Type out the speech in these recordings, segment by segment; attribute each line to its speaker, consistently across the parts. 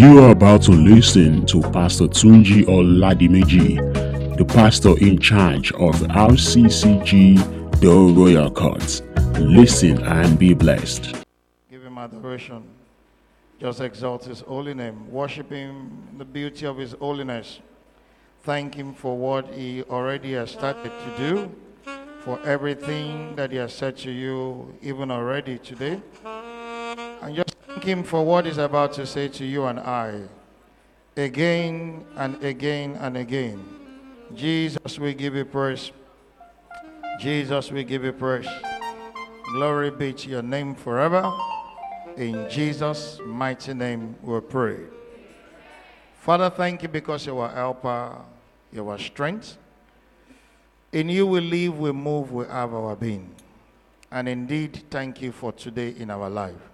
Speaker 1: You are about to listen to Pastor Tunji Olademeji, the pastor in charge of RCCG The Royal Court. Listen and be blessed.
Speaker 2: Give him adoration. Just exalt his holy name. Worship him in the beauty of his holiness. Thank him for what he already has started to do, for everything that he has said to you, even already today. And just thank him for what he's about to say to you and I. Again and again and again. Jesus, we give you praise. Jesus, we give you praise. Glory be to your name forever. In Jesus' mighty name we pray. Father, thank you because you are helper, you are strength. In you we live, we move, we have our being. And indeed, thank you for today in our life.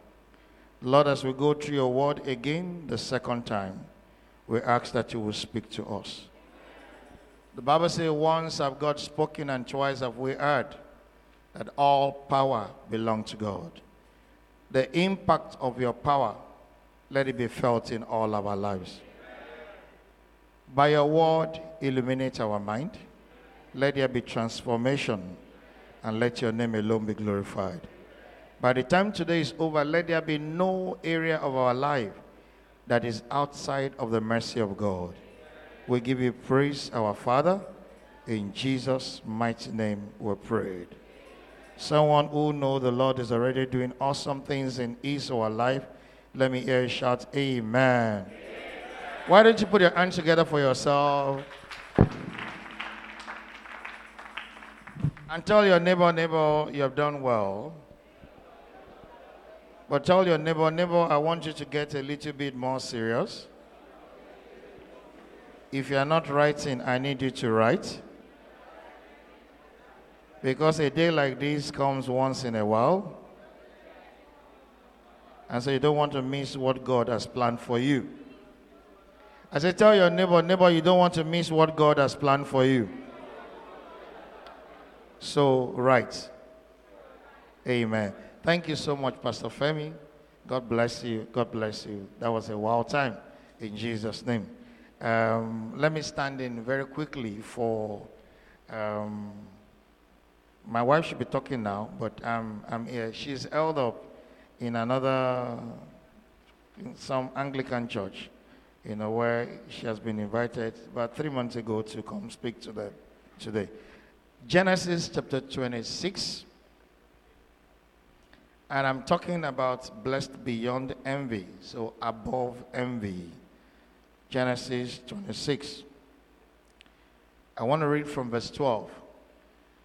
Speaker 2: Lord, as we go through your word again the second time, we ask that you will speak to us. The Bible says, Once have God spoken, and twice have we heard that all power belongs to God. The impact of your power, let it be felt in all our lives. By your word, illuminate our mind. Let there be transformation, and let your name alone be glorified. By the time today is over, let there be no area of our life that is outside of the mercy of God. We give you praise, our Father. In Jesus' mighty name we prayed. Someone who know the Lord is already doing awesome things in his or her life, let me hear you shout, Amen. Amen. Why don't you put your hands together for yourself? And tell your neighbor, neighbor, you have done well. But tell your neighbor, neighbor, I want you to get a little bit more serious. If you are not writing, I need you to write. Because a day like this comes once in a while. And so you don't want to miss what God has planned for you. I say, tell your neighbor, neighbor, you don't want to miss what God has planned for you. So, write. Amen. Thank you so much, Pastor Femi. God bless you. God bless you. That was a wild time in Jesus' name. Um, let me stand in very quickly for. Um, my wife should be talking now, but I'm, I'm here. She's held up in another, in some Anglican church, you know, where she has been invited about three months ago to come speak to them today. Genesis chapter 26. And I'm talking about blessed beyond envy, so above envy. Genesis 26. I want to read from verse 12.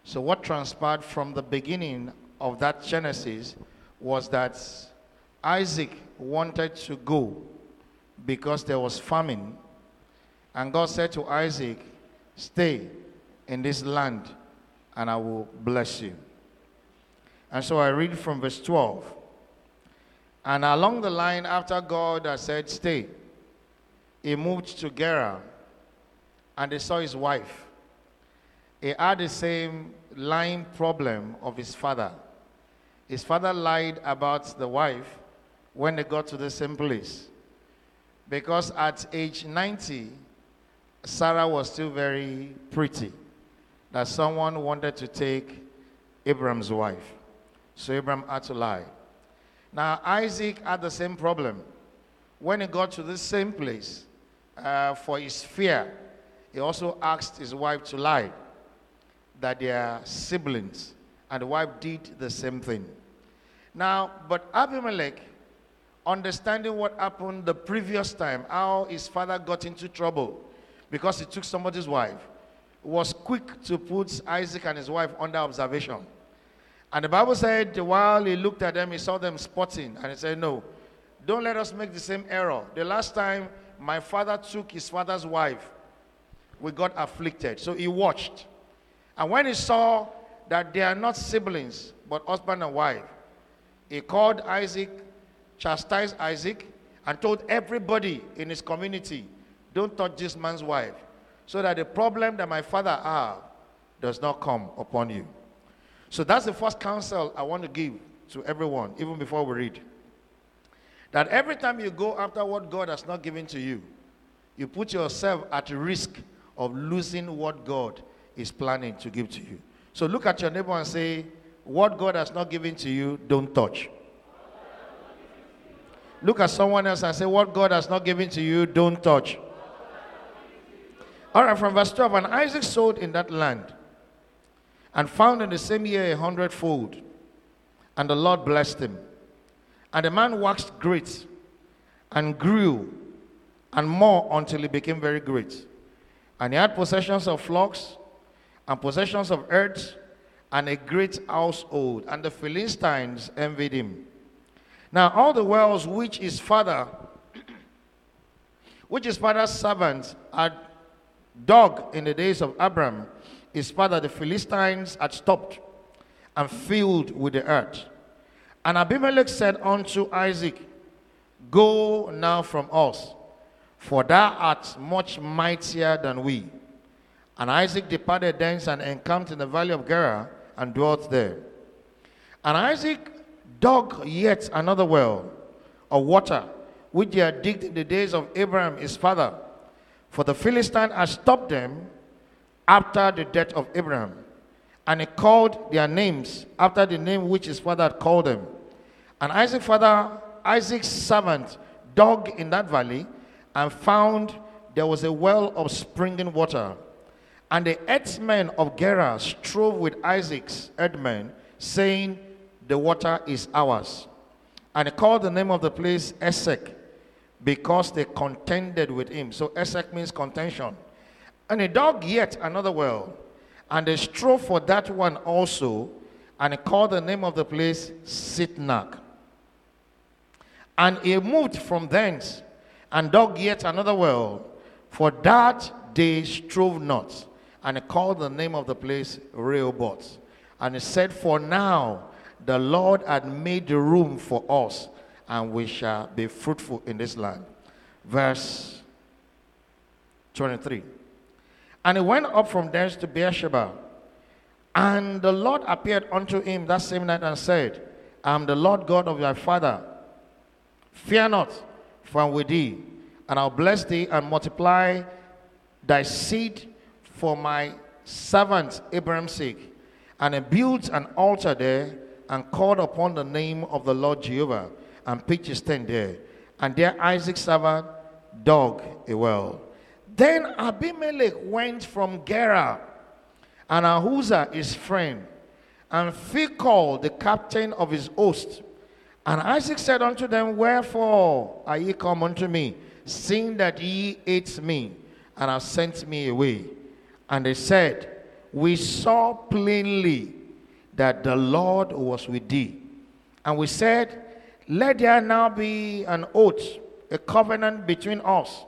Speaker 2: So, what transpired from the beginning of that Genesis was that Isaac wanted to go because there was famine. And God said to Isaac, Stay in this land, and I will bless you. And so I read from verse 12. And along the line, after God had said, Stay, he moved to Gerar and they saw his wife. He had the same lying problem of his father. His father lied about the wife when they got to the same place. Because at age 90, Sarah was still very pretty, that someone wanted to take Abraham's wife. So Abraham had to lie. Now, Isaac had the same problem. When he got to the same place, uh, for his fear, he also asked his wife to lie that they are siblings. And the wife did the same thing. Now, but Abimelech, understanding what happened the previous time, how his father got into trouble because he took somebody's wife, was quick to put Isaac and his wife under observation. And the Bible said, while he looked at them, he saw them spotting. And he said, No, don't let us make the same error. The last time my father took his father's wife, we got afflicted. So he watched. And when he saw that they are not siblings, but husband and wife, he called Isaac, chastised Isaac, and told everybody in his community, Don't touch this man's wife, so that the problem that my father had does not come upon you. So that's the first counsel I want to give to everyone, even before we read. That every time you go after what God has not given to you, you put yourself at risk of losing what God is planning to give to you. So look at your neighbor and say, What God has not given to you, don't touch. Look at someone else and say, What God has not given to you, don't touch. All right, from verse 12, and Isaac sowed in that land and found in the same year a hundredfold, and the Lord blessed him. And the man waxed great and grew and more until he became very great. And he had possessions of flocks and possessions of earth and a great household. And the Philistines envied him. Now all the wells which his father, which his father's servants had dug in the days of Abram, his father, the Philistines had stopped and filled with the earth. And Abimelech said unto Isaac, Go now from us, for thou art much mightier than we. And Isaac departed thence and encamped in the valley of Gerar and dwelt there. And Isaac dug yet another well of water, which he had digged in the days of Abraham his father. For the Philistine had stopped them after the death of Abraham. And he called their names after the name which his father had called them. And Isaac's father, Isaac's servant, dug in that valley and found there was a well of springing water. And the herdsmen of Gerar strove with Isaac's herdsmen, saying, The water is ours. And he called the name of the place Esek, because they contended with him. So Esek means contention. And he dug yet another well, and they strove for that one also, and he called the name of the place Sitnah. And he moved from thence and dug yet another well, for that they strove not. And he called the name of the place Rehoboth. And he said, For now the Lord had made room for us, and we shall be fruitful in this land. Verse 23. And he went up from thence to Beersheba. And the Lord appeared unto him that same night and said, I am the Lord God of thy father. Fear not, for I am with thee, and I'll bless thee and multiply thy seed for my servant Abraham's sake. And he built an altar there and called upon the name of the Lord Jehovah and pitched his tent there. And there Isaac's servant dug a well. Then Abimelech went from Gerar, and Ahuzzath his friend, and Phicol the captain of his host. And Isaac said unto them, Wherefore are ye come unto me, seeing that ye ate me, and have sent me away? And they said, We saw plainly that the Lord was with thee. And we said, Let there now be an oath, a covenant between us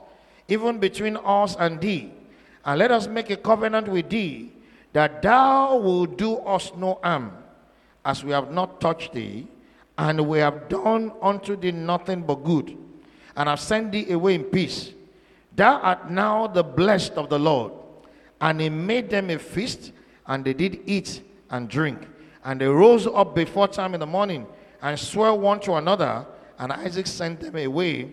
Speaker 2: even between us and thee. And let us make a covenant with thee that thou wilt do us no harm, as we have not touched thee, and we have done unto thee nothing but good, and have sent thee away in peace. Thou art now the blessed of the Lord. And he made them a feast, and they did eat and drink. And they rose up before time in the morning and swore one to another, and Isaac sent them away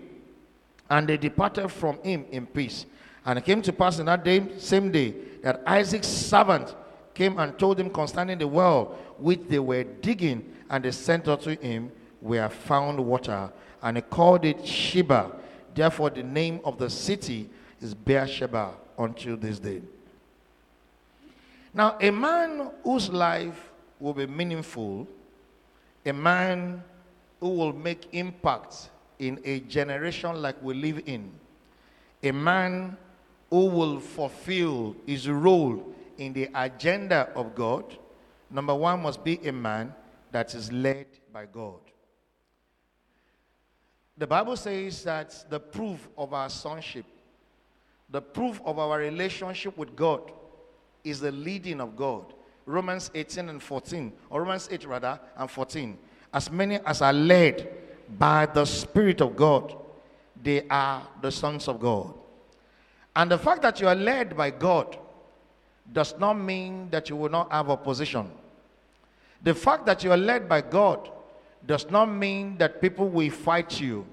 Speaker 2: and they departed from him in peace. And it came to pass in that day, same day, that Isaac's servant came and told him concerning the well which they were digging, and they sent unto him where found water, and he called it Sheba. Therefore, the name of the city is Beersheba until this day. Now, a man whose life will be meaningful, a man who will make impact in a generation like we live in, a man who will fulfill his role in the agenda of God, number one must be a man that is led by God. The Bible says that the proof of our sonship, the proof of our relationship with God, is the leading of God. Romans 18 and 14, or Romans 8 rather, and 14. As many as are led by the Spirit of God, they are the sons of God. And the fact that you are led by God does not mean that you will not have opposition. The fact that you are led by God does not mean that people will fight you.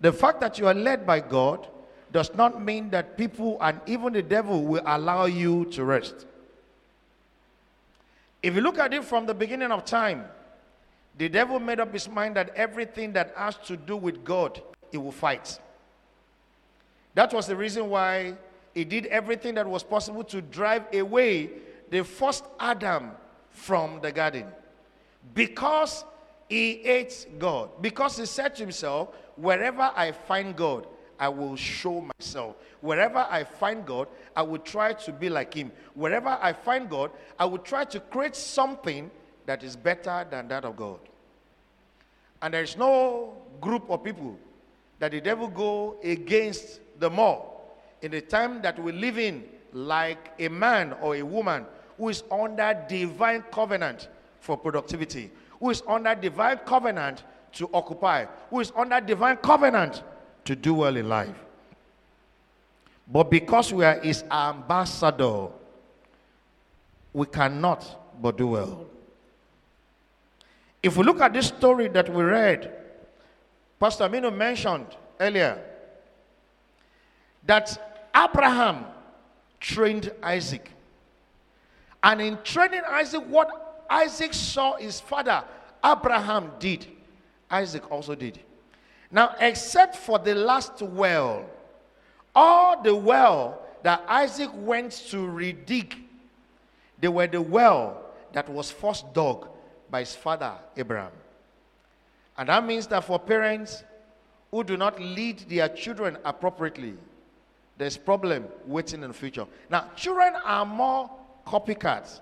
Speaker 2: The fact that you are led by God does not mean that people and even the devil will allow you to rest. If you look at it from the beginning of time, the devil made up his mind that everything that has to do with God, he will fight. That was the reason why he did everything that was possible to drive away the first Adam from the garden. Because he hates God. Because he said to himself, Wherever I find God, I will show myself. Wherever I find God, I will try to be like Him. Wherever I find God, I will try to create something that is better than that of God. And there is no group of people that the devil go against the more in the time that we live in like a man or a woman who is under divine covenant for productivity, who is under divine covenant to occupy, who is under divine covenant to do well in life. But because we are his ambassador, we cannot but do well. If we look at this story that we read, Pastor Amino mentioned earlier that Abraham trained Isaac. And in training Isaac, what Isaac saw his father Abraham did, Isaac also did. Now, except for the last well, all the well that Isaac went to redig, they were the well that was first dug by his father Abraham. And that means that for parents who do not lead their children appropriately, there's problem waiting in the future. Now, children are more copycats.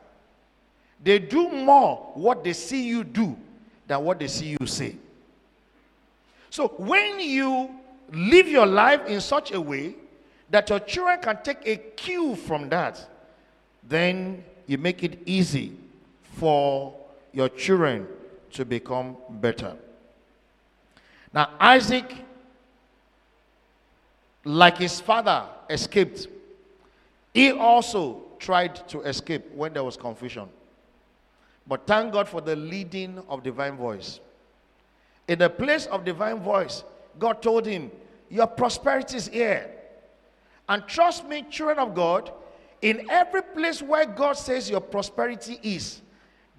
Speaker 2: They do more what they see you do than what they see you say. So when you live your life in such a way that your children can take a cue from that, then you make it easy for your children to become better. Now, Isaac, like his father, escaped. He also tried to escape when there was confusion. But thank God for the leading of divine voice. In the place of divine voice, God told him, Your prosperity is here. And trust me, children of God, in every place where God says your prosperity is,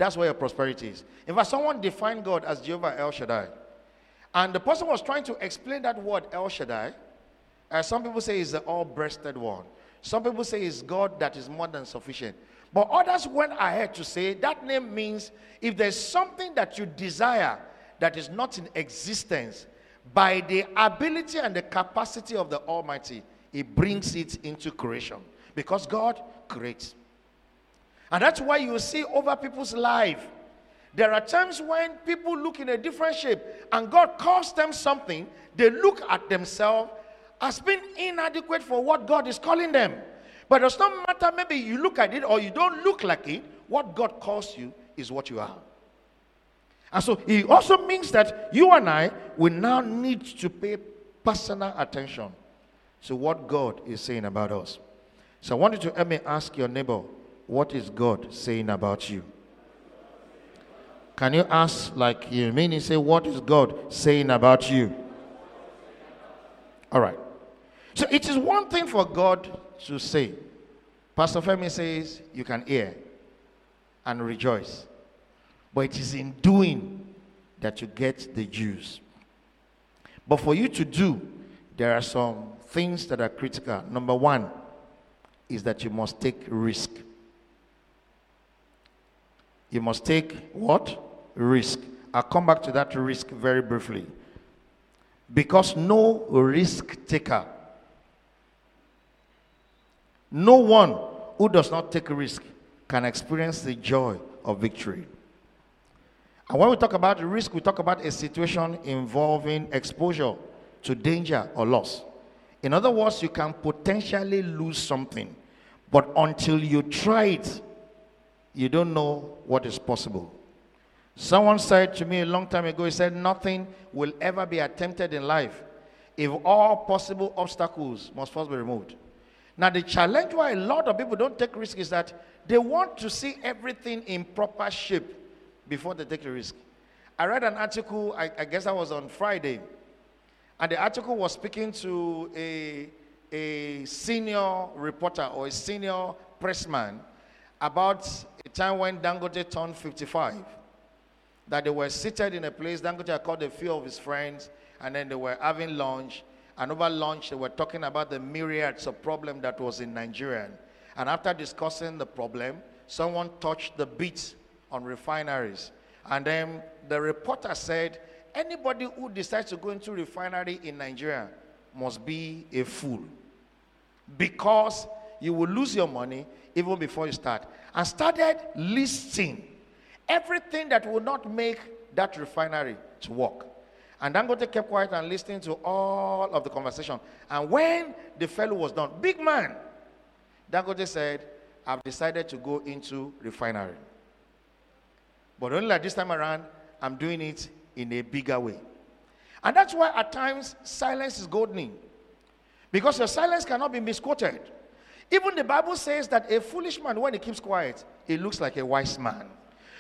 Speaker 2: that's where your prosperity is. In fact, someone defined God as Jehovah El Shaddai. And the person was trying to explain that word El Shaddai. Uh, some people say he's the all breasted one. Some people say it's God that is more than sufficient. But others went ahead to say that name means if there's something that you desire that is not in existence, by the ability and the capacity of the Almighty, He brings it into creation. Because God creates. And that's why you see over people's life. There are times when people look in a different shape and God calls them something, they look at themselves as being inadequate for what God is calling them. But it does not matter, maybe you look at it or you don't look like it, what God calls you is what you are. And so it also means that you and I will now need to pay personal attention to what God is saying about us. So I want you to let me ask your neighbor, what is God saying about you? Can you ask, like you mean, say, what is God saying about you? All right. So it is one thing for God to say. Pastor Femi says, you can hear and rejoice. But it is in doing that you get the Jews. But for you to do, there are some things that are critical. Number one is that you must take risk. You must take what? Risk. I'll come back to that risk very briefly. Because no risk taker, no one who does not take risk can experience the joy of victory. And when we talk about risk, we talk about a situation involving exposure to danger or loss. In other words, you can potentially lose something, but until you try it, you don't know what is possible. Someone said to me a long time ago, he said, Nothing will ever be attempted in life if all possible obstacles must first be removed. Now, the challenge why a lot of people don't take risk is that they want to see everything in proper shape before they take the risk. I read an article, I, I guess that was on Friday, And the article was speaking to a, a senior reporter or a senior pressman about a time when Dangote turned 55. That they were seated in a place, Dangote called a few of his friends, and then they were having lunch. And over lunch, they were talking about the myriads of problem that was in Nigeria. And after discussing the problem, someone touched the beat on refineries. And then the reporter said, anybody who decides to go into refinery in Nigeria must be a fool. Because you will lose your money even before you start. And started listing everything that will not make that refinery to work. And Dangote kept quiet and listening to all of the conversation. And when the fellow was done, big man, Dangote said, I've decided to go into refinery. But only like this time around, I'm doing it in a bigger way. And that's why at times silence is goldening. Because your silence cannot be misquoted. Even the Bible says that a foolish man, when he keeps quiet, he looks like a wise man.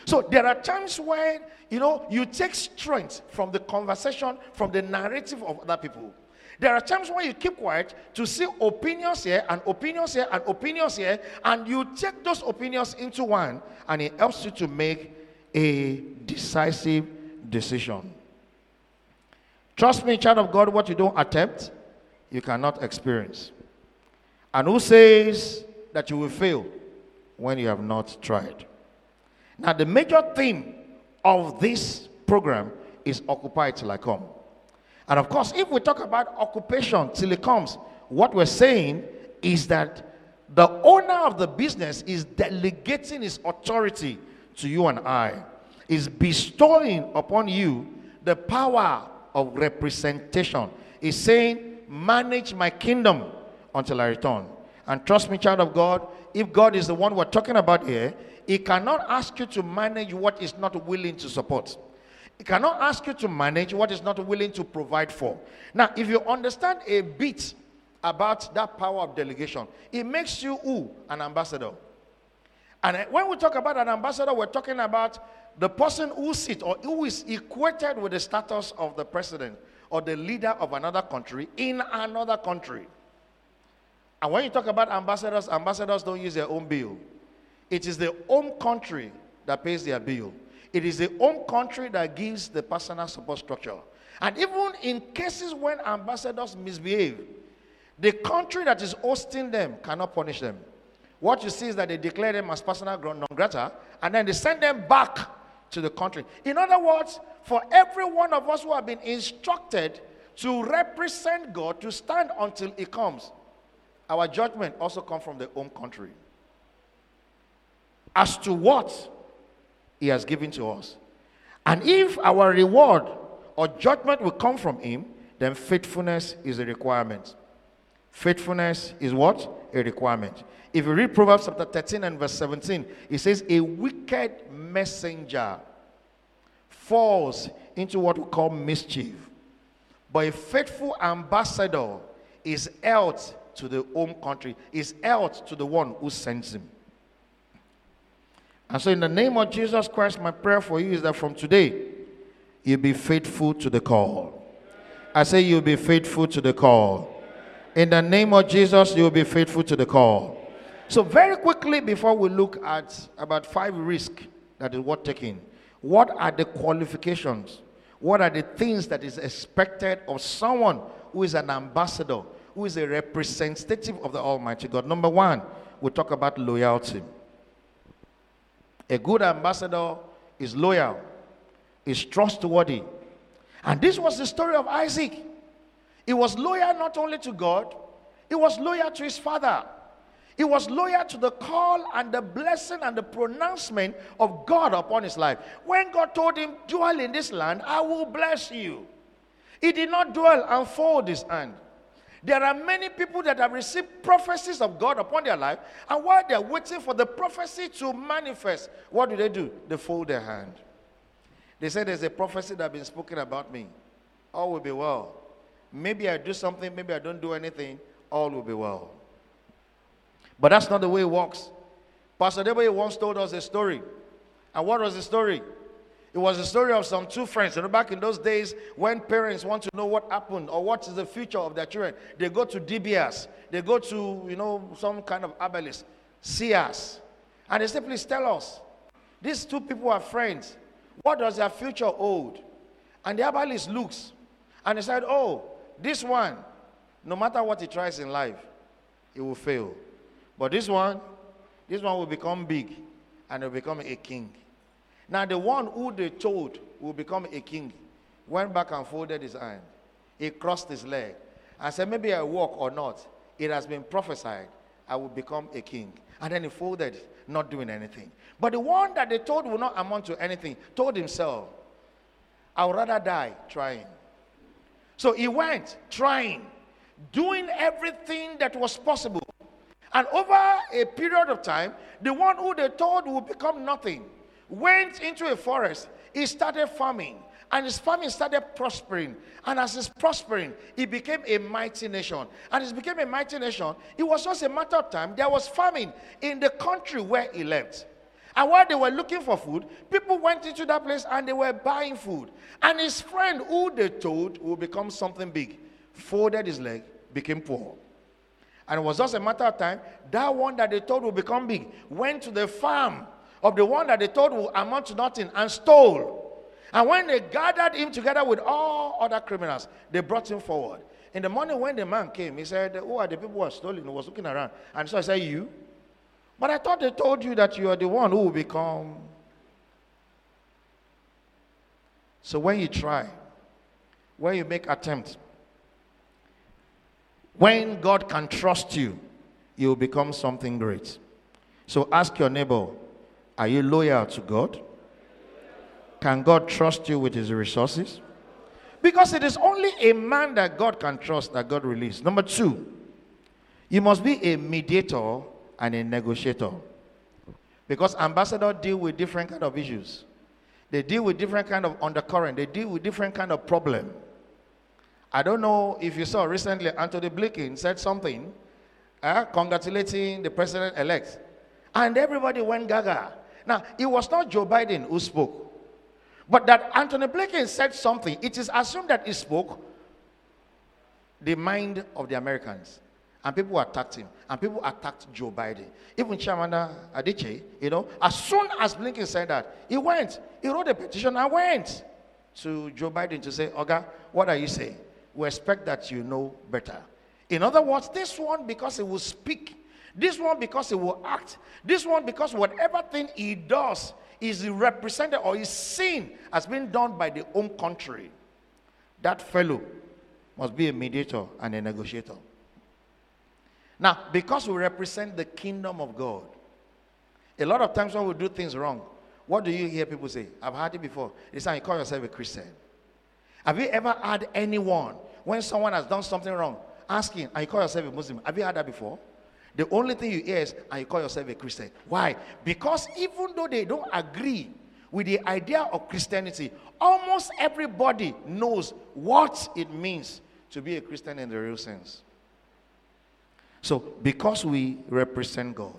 Speaker 2: So there are times when, you know, you take strength from the conversation, from the narrative of other people. There are times when you keep quiet to see opinions here and opinions here and opinions here, and you take those opinions into one, and it helps you to make a decisive decision. Trust me, child of God, what you don't attempt, you cannot experience. And who says that you will fail when you have not tried? Now, the major theme of this program is Occupy Till I Come. And of course, if we talk about occupation till it comes, what we're saying is that the owner of the business is delegating his authority to you and I, is bestowing upon you the power of representation. Is saying, manage my kingdom until I return. And trust me, child of God, if God is the one we're talking about here, He cannot ask you to manage what is not willing to support. He cannot ask you to manage what is not willing to provide for. Now, if you understand a bit about that power of delegation, it makes you who? An ambassador. And eh, when we talk about an ambassador, we're talking about the person who sits or who is equated with the status of the president or the leader of another country in another country. And when you talk about ambassadors, ambassadors don't use their own bill. It is the home country that pays their bill. It is the home country that gives the personal support structure. And even in cases when ambassadors misbehave, the country that is hosting them cannot punish them. What you see is that they declare them as persona non grata and then they send them back to the country. In other words, for every one of us who have been instructed to represent God, to stand until He comes, our judgment also comes from the home country as to what he has given to us. And if our reward or judgment will come from him, then faithfulness is a requirement. Faithfulness is what? A requirement. If you read Proverbs chapter 13 and verse 17, it says, A wicked messenger falls into what we call mischief, but a faithful ambassador is held to the home country, is held to the one who sends him. And so, in the name of Jesus Christ, my prayer for you is that from today, you'll be faithful to the call. I say, you'll be faithful to the call. In the name of Jesus, you'll be faithful to the call. So, very quickly, before we look at about five risks that is worth taking, what are the qualifications? What are the things that is expected of someone who is an ambassador who is a representative of the Almighty God. Number one, we talk about loyalty. A good ambassador is loyal, is trustworthy. And this was the story of Isaac. He was loyal not only to God, he was loyal to his father. He was loyal to the call and the blessing and the pronouncement of God upon his life. When God told him, Dwell in this land, I will bless you. He did not dwell and fold his hand. There are many people that have received prophecies of God upon their life, and while they're waiting for the prophecy to manifest, what do they do? They fold their hand. They say there's a prophecy that has been spoken about me. All will be well. Maybe I do something, maybe I don't do anything, all will be well. But that's not the way it works. Pastor Adeboye once told us a story. And what was the story? It was a story of some two friends. You know, back in those days when parents want to know what happened or what is the future of their children, they go to DBS, they go to, you know, some kind of herbalist, see us. And they say, please tell us. These two people are friends. What does their future hold? And the herbalist looks and he said, Oh, this one, no matter what he tries in life, he will fail. But this one, this one will become big and will become a king. Now, the one who they told will become a king went back and folded his hand. He crossed his leg and said, Maybe I walk or not. It has been prophesied I will become a king. And then he folded, not doing anything. But the one that they told will not amount to anything told himself, I would rather die trying. So he went trying, doing everything that was possible. And over a period of time, the one who they told would become nothing went into a forest. He started farming, and his farming started prospering. And as he's prospering, he became a mighty nation. And as he became a mighty nation, it was just a matter of time. There was famine in the country where he lived. And while they were looking for food, people went into that place and they were buying food. And his friend, who they told would become something big, folded his leg, became poor. And it was just a matter of time. That one that they told would become big went to the farm of the one that they told would amount to nothing and stole. And when they gathered him together with all other criminals, they brought him forward. In the morning, when the man came, he said, Who are the people who are stolen? He was looking around. And so I said, You? But I thought they told you that you are the one who will become. So when you try, when you make attempt, when God can trust you, you will become something great. So ask your neighbor, are you loyal to God? Can God trust you with his resources? Because it is only a man that God can trust that God release. Number two, you must be a mediator and a negotiator. Because ambassadors deal with different kind of issues. They deal with different kind of undercurrent. They deal with different kind of problem. I don't know if you saw recently Antony Blinken said something uh, congratulating the president-elect. And everybody went gaga. Now, it was not Joe Biden who spoke. But that Antony Blinken said something, it is assumed that he spoke the mind of the Americans. And people attacked him. And people attacked Joe Biden. Even Chairman uh, Adichie, you know, as soon as Blinken said that, he went. He wrote a petition and went to Joe Biden to say, Oga, what are you saying? We expect that you know better. In other words, this one, because he will speak. This one, because he will act. This one, because whatever thing he does is represented or is seen as being done by the home country. That fellow must be a mediator and a negotiator. Now, because we represent the kingdom of God, a lot of times when we do things wrong, what do you hear people say? I've heard it before. They say, ah, you call yourself a Christian. Have you ever had anyone, when someone has done something wrong, asking, and you call yourself a Muslim? Have you heard that before? The only thing you hear is, and you call yourself a Christian. Why? Because even though they don't agree with the idea of Christianity, almost everybody knows what it means to be a Christian in the real sense. So, because we represent God,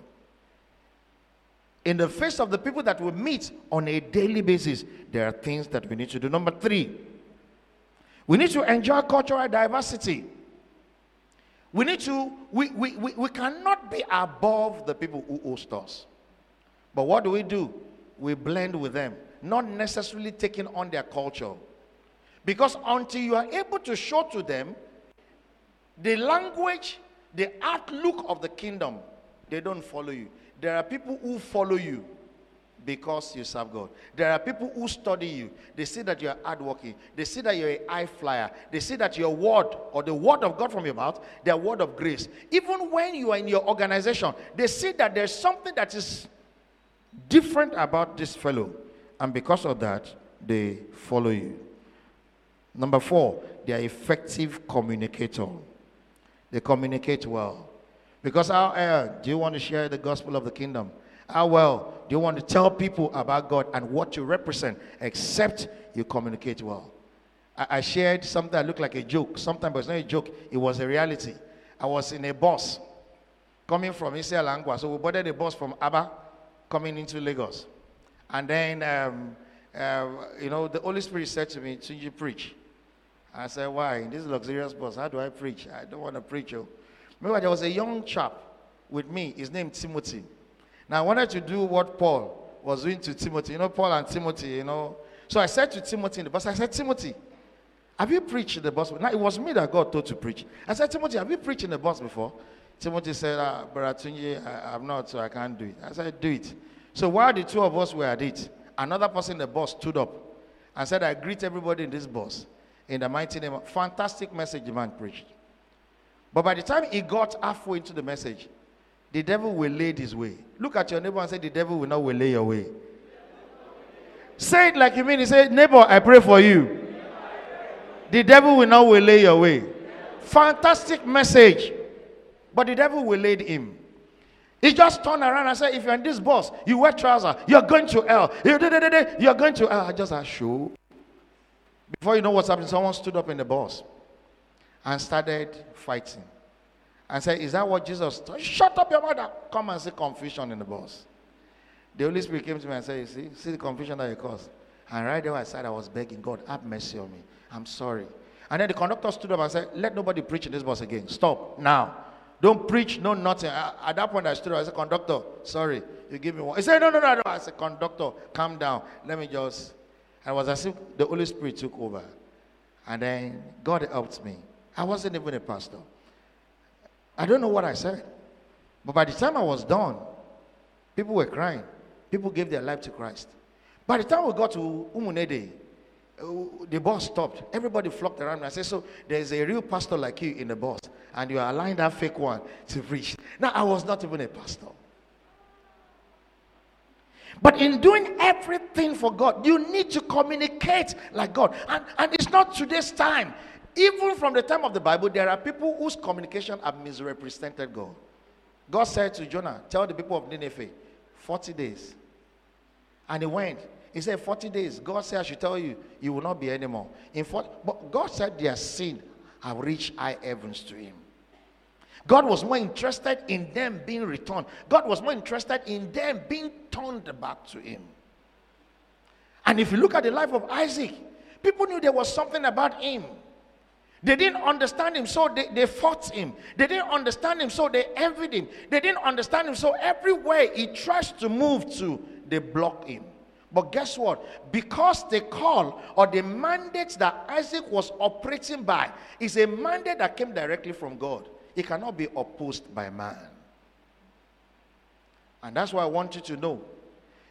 Speaker 2: in the face of the people that we meet on a daily basis, there are things that we need to do. Number three, we need to enjoy cultural diversity. We need to, we, we, we, we cannot be above the people who host us. But what do we do? We blend with them, not necessarily taking on their culture. Because until you are able to show to them the language the outlook of the kingdom, they don't follow you. There are people who follow you because you serve God. There are people who study you. They see that you're hardworking. They see that you're a high flyer. They see that your word or the word of God from your mouth, their word of grace. Even when you are in your organization, they see that there's something that is different about this fellow. And because of that, they follow you. Number four, they are effective communicator. They communicate well. Because how uh, do you want to share the gospel of the kingdom? How well do you want to tell people about God and what you represent, except you communicate well? I, I shared something that looked like a joke. Sometimes but it's not a joke, it was a reality. I was in a bus coming from Isiala Ngwa. So we boarded a bus from Aba coming into Lagos. And then um, uh, you know, the Holy Spirit said to me, Should you preach. I said, why? In this luxurious bus, how do I preach? I don't want to preach. Oh. Remember, there was a young chap with me. His name Timothy. Now, I wanted to do what Paul was doing to Timothy. You know, Paul and Timothy, you know. So I said to Timothy in the bus, I said, Timothy, have you preached in the bus? Now, it was me that God told to preach. I said, Timothy, have you preached in the bus before? Timothy said, ah, Brother I, am not, so I can't do it. I said, do it. So while the two of us were at it, another person in the bus stood up and said, I greet everybody in this bus in the mighty name of fantastic message the man preached. But by the time he got halfway into the message, the devil will lay his way. Look at your neighbor and say, The devil will not will lay your way. Say it like you mean. He said, Neighbor, I pray for you. The devil will not will lay your way. Fantastic message. But the devil will lead him. He just turned around and said, If you're in this bus, you wear trousers, you're going to hell. You're going to hell. I just asked you. Before you know what's happening, someone stood up in the bus and started fighting. And said, Is that what Jesus? Shut up, your mother. Come and see confusion in the bus. The Holy Spirit came to me and said, You see, see the confusion that you caused. And right there I said, I was begging God, have mercy on me. I'm sorry. And then the conductor stood up and said, Let nobody preach in this bus again. Stop now. Don't preach, no nothing. At that point, I stood up. I said, Conductor, sorry, you give me one. He said, No, no, no, no. I said, Conductor, calm down. Let me just. I was as if the Holy Spirit took over. And then God helped me. I wasn't even a pastor. I don't know what I said. But by the time I was done, people were crying. People gave their life to Christ. By the time we got to Umunede, uh, the bus stopped. Everybody flocked around me. I said, So there's a real pastor like you in the bus, and you are allowing that fake one to preach. Now, I was not even a pastor. But in doing everything for God, you need to communicate like God. And, and it's not today's time. Even from the time of the Bible, there are people whose communication have misrepresented God. God said to Jonah, Tell the people of Nineveh, 40 days. And he went. He said, 40 days. God said, I should tell you, you will not be anymore. In 40, but God said their sin have reached high heavens to him. God was more interested in them being returned. God was more interested in them being turned back to him. And if you look at the life of Isaac, people knew there was something about him. They didn't understand him, so they, they fought him. They didn't understand him, so they envied him. They didn't understand him, so everywhere he tries to move to, they block him. But guess what? Because the call or the mandate that Isaac was operating by is a mandate that came directly from God, it cannot be opposed by man. And that's why I want you to know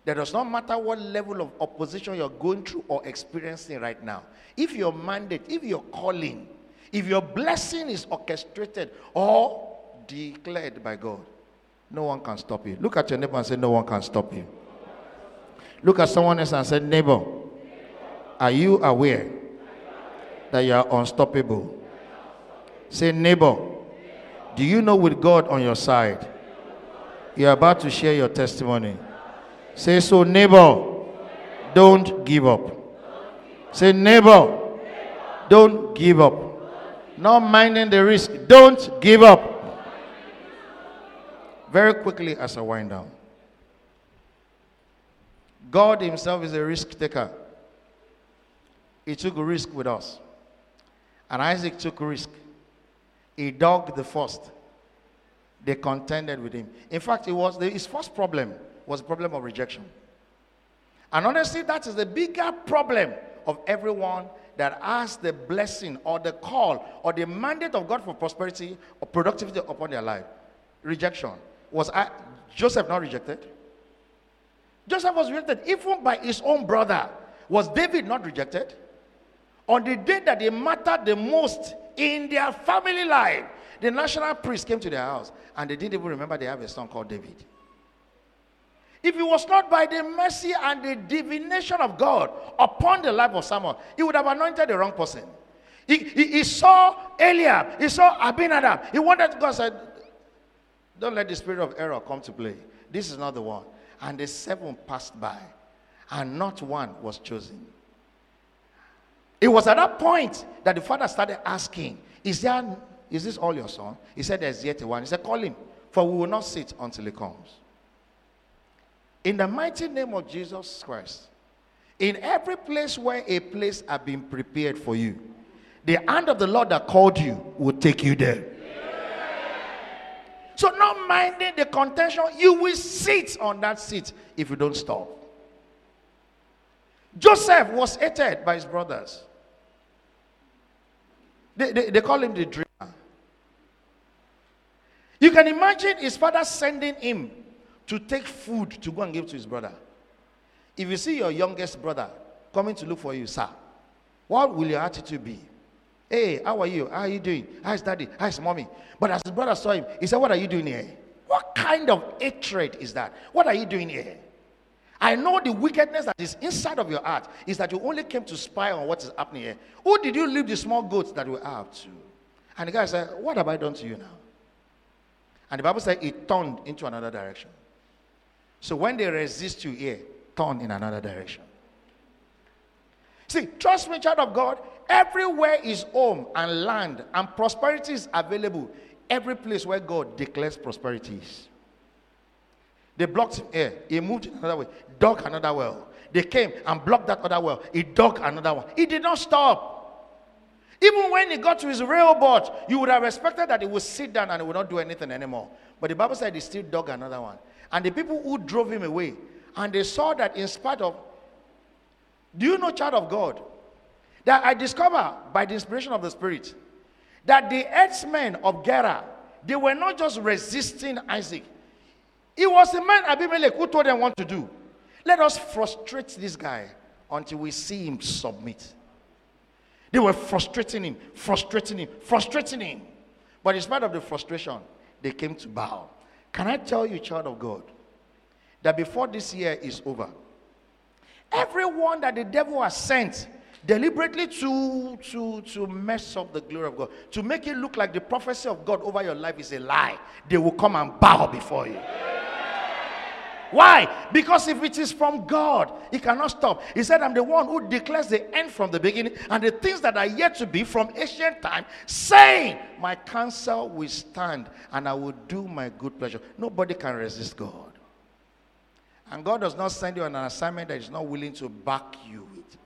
Speaker 2: that does not matter what level of opposition you're going through or experiencing right now. If your mandate, if your calling if your blessing is orchestrated or declared by God, no one can stop you. Look at your neighbor and say, No one can stop you. Look at someone else and say, Neighbor, are you aware that you are unstoppable? Say, Neighbor, do you know with God on your side, you're about to share your testimony? Say, So, neighbor, don't give up. Say, Neighbor, don't give up not minding the risk. Don't give up. Very quickly as I wind down. God Himself is a risk taker. He took a risk with us. And Isaac took a risk. He dug the first. They contended with him. In fact, it was the, his first problem was the problem of rejection. And honestly, that is the bigger problem of everyone that has the blessing or the call or the mandate of God for prosperity or productivity upon their life. Rejection. Was I, Joseph not rejected? Joseph was rejected even by his own brother. Was David not rejected? On the day that they mattered the most in their family life, the national priest came to their house and they didn't even remember they have a son called David. If it was not by the mercy and the divination of God upon the life of Samuel, he would have anointed the wrong person. He, he, he saw Eliab, he saw Abinadab. He wanted God said, Don't let the spirit of error come to play. This is not the one. And the seven passed by, and not one was chosen. It was at that point that the father started asking, Is there is this all your son? He said, There's yet one. He said, Call him, for we will not sit until he comes. In the mighty name of Jesus Christ, In every place where a place has been prepared for you, the hand of the Lord that called you will take you there. So, not minding the contention, you will sit on that seat if you don't stop. Joseph was hated by his brothers. They, they, they call him the dreamer. You can imagine his father sending him to take food to go and give to his brother. If you see your youngest brother coming to look for you, sir, what will your attitude be? Hey, how are you? How are you doing? How's daddy? How's mommy? But as his brother saw him, he said, What are you doing here? What kind of hatred is that? What are you doing here? I know the wickedness that is inside of your heart is that you only came to spy on what is happening here. Who did you leave the small goats that were out to? And the guy said, What have I done to you now? And the Bible said it turned into another direction. So when they resist you here, turn in another direction. See, trust me, child of God, everywhere is home and land, and prosperity is available. Every place where God declares prosperity is. They blocked him here. He moved another way, dug another well. They came and blocked that other well. He dug another one. He did not stop. Even when he got to his Rehoboth, you would have expected that he would sit down and he would not do anything anymore. But the Bible said he still dug another one. And the people who drove him away, and they saw that in spite of, do you know, child of God, that I discover by the inspiration of the Spirit that the herdsmen of Gerar, they were not just resisting Isaac. It was the man Abimelech who told them what to do. Let us frustrate this guy until we see him submit. They were frustrating him, frustrating him, frustrating him. But in spite of the frustration, they came to bow. Can I tell you, child of God, that before this year is over, everyone that the devil has sent deliberately to, to, to mess up the glory of God, to make it look like the prophecy of God over your life is a lie, they will come and bow before you. Why? Because if it is from God, He cannot stop. He said, I'm the one who declares the end from the beginning and the things that are yet to be from ancient time, saying, My counsel will stand and I will do my good pleasure. Nobody can resist God. And God does not send you on an assignment that is not willing to back you with.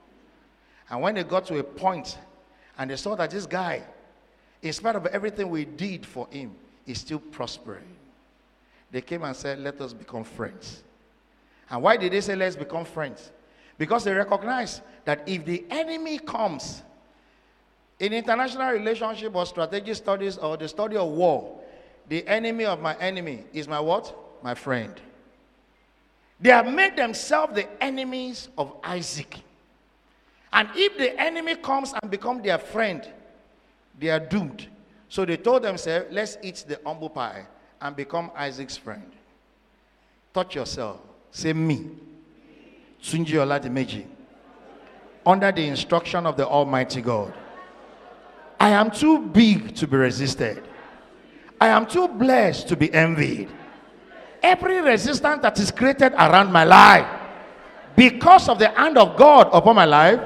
Speaker 2: And when they got to a point and they saw that this guy, in spite of everything we did for him, is still prospering they came and said, Let us become friends. And why did they say, Let's become friends? Because they recognize that if the enemy comes in international relationship or strategic studies or the study of war, the enemy of my enemy is my what? My friend. They have made themselves the enemies of Isaac. And if the enemy comes and become their friend, they are doomed. So they told themselves, let's eat the humble pie and become Isaac's friend. Touch yourself. Say me. Tunji Olademeji. Under the instruction of the Almighty God. I am too big to be resisted. I am too blessed to be envied. Every resistance that is created around my life, because of the hand of God upon my life,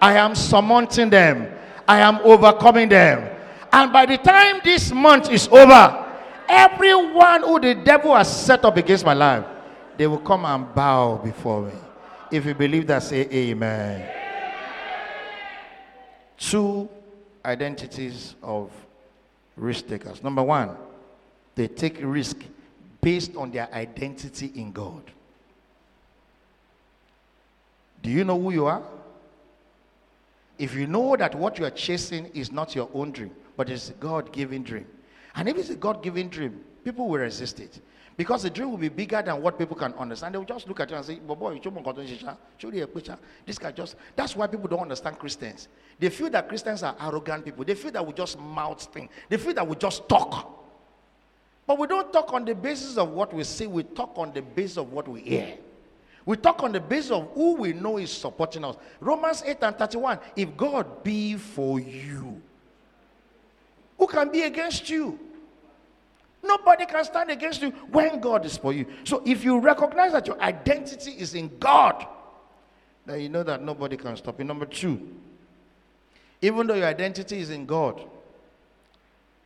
Speaker 2: I am surmounting them. I am overcoming them. And by the time this month is over, Everyone who the devil has set up against my life, they will come and bow before me. If you believe that, say amen. Two identities of risk takers. Number one, they take risk based on their identity in God. Do you know who you are? If you know that what you are chasing is not your own dream, but it's God given dream, and if it's a God given dream, people will resist it. Because the dream will be bigger than what people can understand. They will just look at you and say, but boy, show me a picture. this guy just, that's why people don't understand Christians. They feel that Christians are arrogant people. They feel that we just mouth things. They feel that we just talk. But we don't talk on the basis of what we see, we talk on the basis of what we hear. We talk on the basis of who we know is supporting us. Romans 8 and 31. If God be for you, who can be against you? Nobody can stand against you when God is for you. So if you recognize that your identity is in God, then you know that nobody can stop you. Number two, even though your identity is in God,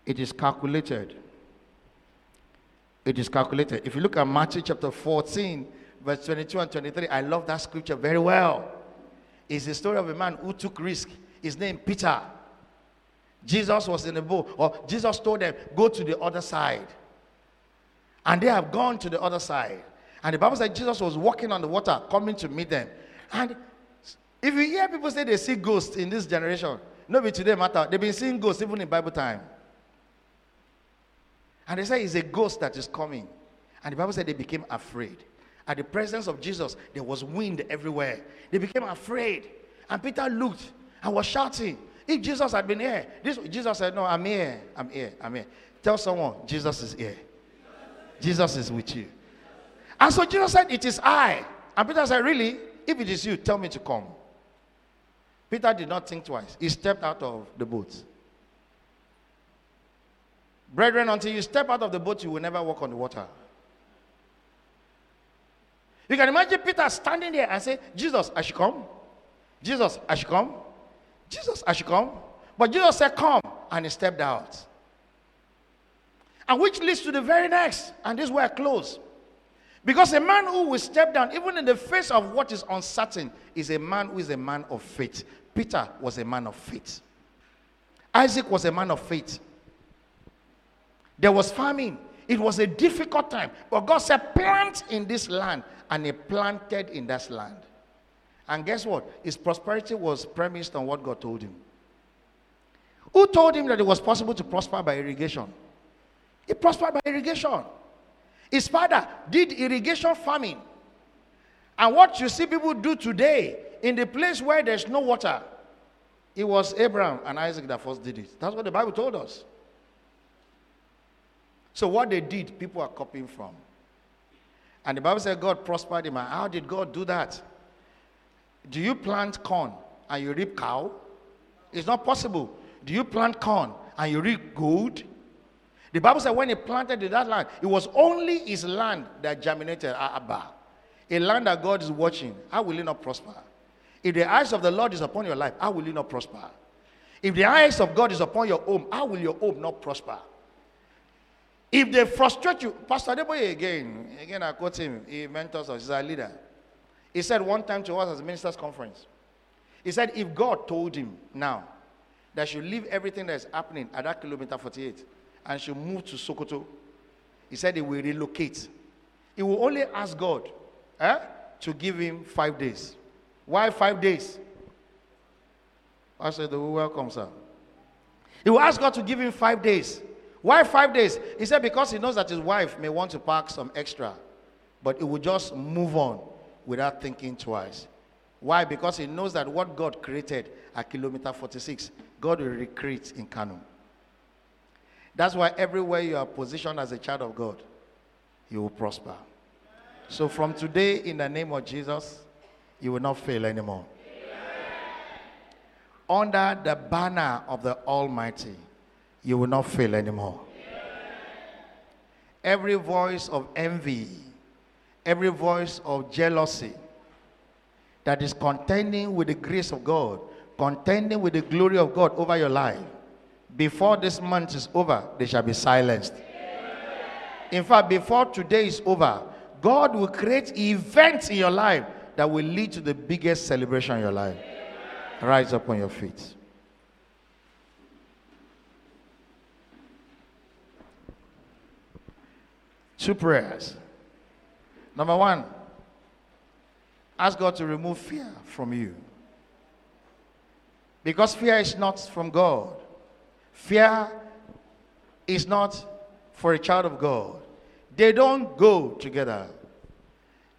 Speaker 2: it is calculated. It is calculated. If you look at Matthew chapter 14, verse 22 and 23, I love that scripture very well. It's the story of a man who took risk. His name Peter. Jesus was in the boat, or Jesus told them, Go to the other side. And they have gone to the other side. And the Bible said Jesus was walking on the water, coming to meet them. And if you hear people say they see ghosts in this generation, nobody today matter. They've been seeing ghosts even in Bible time. And they say it's a ghost that is coming. And the Bible said they became afraid. At the presence of Jesus, there was wind everywhere. They became afraid. And Peter looked and was shouting, If Jesus had been here, this Jesus said, No, I'm here. I'm here. I'm here. Tell someone, Jesus is here. Jesus is with you. And so Jesus said, It is I. And Peter said, Really? If it is you, tell me to come. Peter did not think twice. He stepped out of the boat. Brethren, until you step out of the boat, you will never walk on the water. You can imagine Peter standing there and say, Jesus, I should come. Jesus, I should come. Jesus, I should come. But Jesus said, Come. And he stepped out. And which leads to the very next. And this where I close. Because a man who will step down, even in the face of what is uncertain, is a man who is a man of faith. Peter was a man of faith. Isaac was a man of faith. There was famine. It was a difficult time. But God said, plant in this land. And he planted in that land. And guess what? His prosperity was premised on what God told him. Who told him that it was possible to prosper by irrigation? He prospered by irrigation. His father did irrigation farming. And what you see people do today in the place where there's no water, it was Abraham and Isaac that first did it. That's what the Bible told us. So what they did, people are copying from. And the Bible said God prospered him. How did God do that? Do you plant corn and you reap cow? It's not possible. Do you plant corn and you reap gold? The Bible said when he planted in that land, it was only his land that germinated Abba. A land that God is watching. How will it not prosper? If the eyes of the Lord is upon your life, how will it not prosper? If the eyes of God is upon your home, how will your home not prosper? If they frustrate you, Pastor Adeboye again, again I quote him, he mentors us, he's our leader. He said one time to us as a ministers' conference, he said, if God told him now that should leave everything that's happening at that kilometer 48 and should move to Sokoto, he said he will relocate. He will only ask God eh, to give him five days. Why five days? I said, welcome, sir. He will ask God to give him five days. Why five days? He said because he knows that his wife may want to pack some extra, but he will just move on without thinking twice. Why? Because he knows that what God created at kilometer 46, God will recreate in Kano. That's why everywhere you are positioned as a child of God, you will prosper. So from today, in the name of Jesus, you will not fail anymore. Under the banner of the Almighty, you will not fail anymore. Every voice of envy, every voice of jealousy that is contending with the grace of God, contending with the glory of God over your life, before this month is over, they shall be silenced. In fact, before today is over, God will create events in your life that will lead to the biggest celebration in your life. Rise up on your feet. Two prayers. Number one, ask God to remove fear from you. Because fear is not from God. Fear is not for a child of God. They don't go together.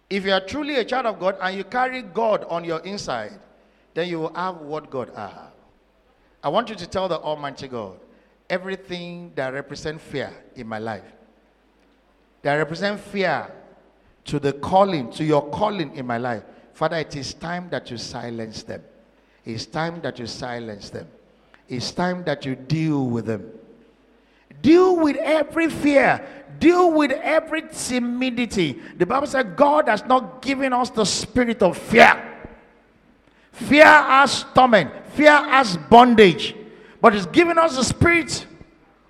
Speaker 2: If you are truly a child of God and you carry God on your inside, then you will have what God has. I want you to tell the Almighty God everything that represents fear in my life that represent fear to the calling, to your calling in my life. Father, it is time that you silence them. It's time that you silence them. It's time that you deal with them. Deal with every fear. Deal with every timidity. The Bible said God has not given us the spirit of fear. Fear has torment. Fear has bondage. But it's given us the spirit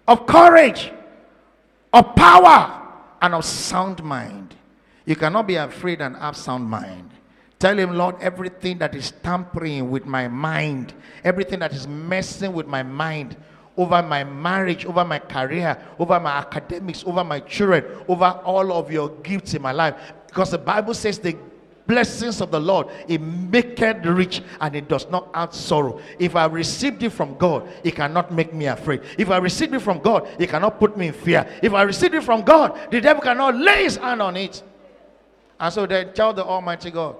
Speaker 2: of courage, of power, and of sound mind. You cannot be afraid and have sound mind. Tell him, Lord, everything that is tampering with my mind, everything that is messing with my mind, over my marriage, over my career, over my academics, over my children, over all of your gifts in my life. Because the Bible says the blessings of the Lord, it maketh rich and it does not add sorrow. If I received it from God, it cannot make me afraid. If I received it from God, it cannot put me in fear. If I received it from God, the devil cannot lay his hand on it. And so then tell the Almighty God,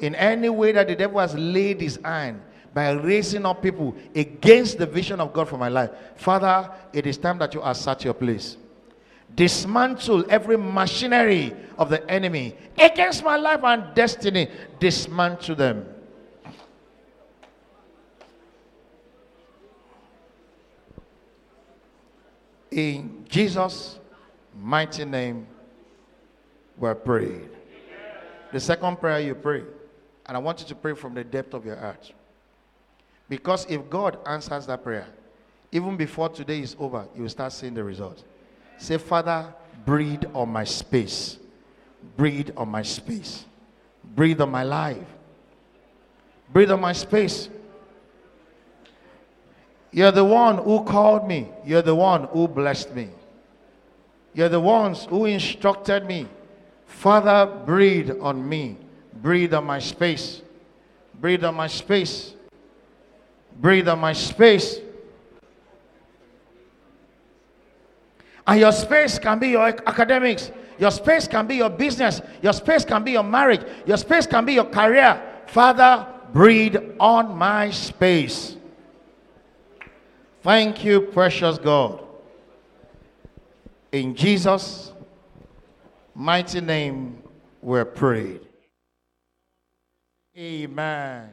Speaker 2: in any way that the devil has laid his hand by raising up people against the vision of God for my life, Father, it is time that you assert your place dismantle every machinery of the enemy against my life and destiny. Dismantle them. In Jesus' mighty name, we're prayed. The second prayer you pray, and I want you to pray from the depth of your heart. Because if God answers that prayer, even before today is over, you will start seeing the result. Say, Father, breathe on my space. Breathe on my space. Breathe on my life. Breathe on my space. You're the one who called me. You're the one who blessed me. You're the ones who instructed me. Father, breathe on me. Breathe on my space. Breathe on my space. Breathe on my space. And your space can be your academics. Your space can be your business. Your space can be your marriage. Your space can be your career. Father, breathe on my space. Thank you, precious God. In Jesus' mighty name, we're prayed. Amen.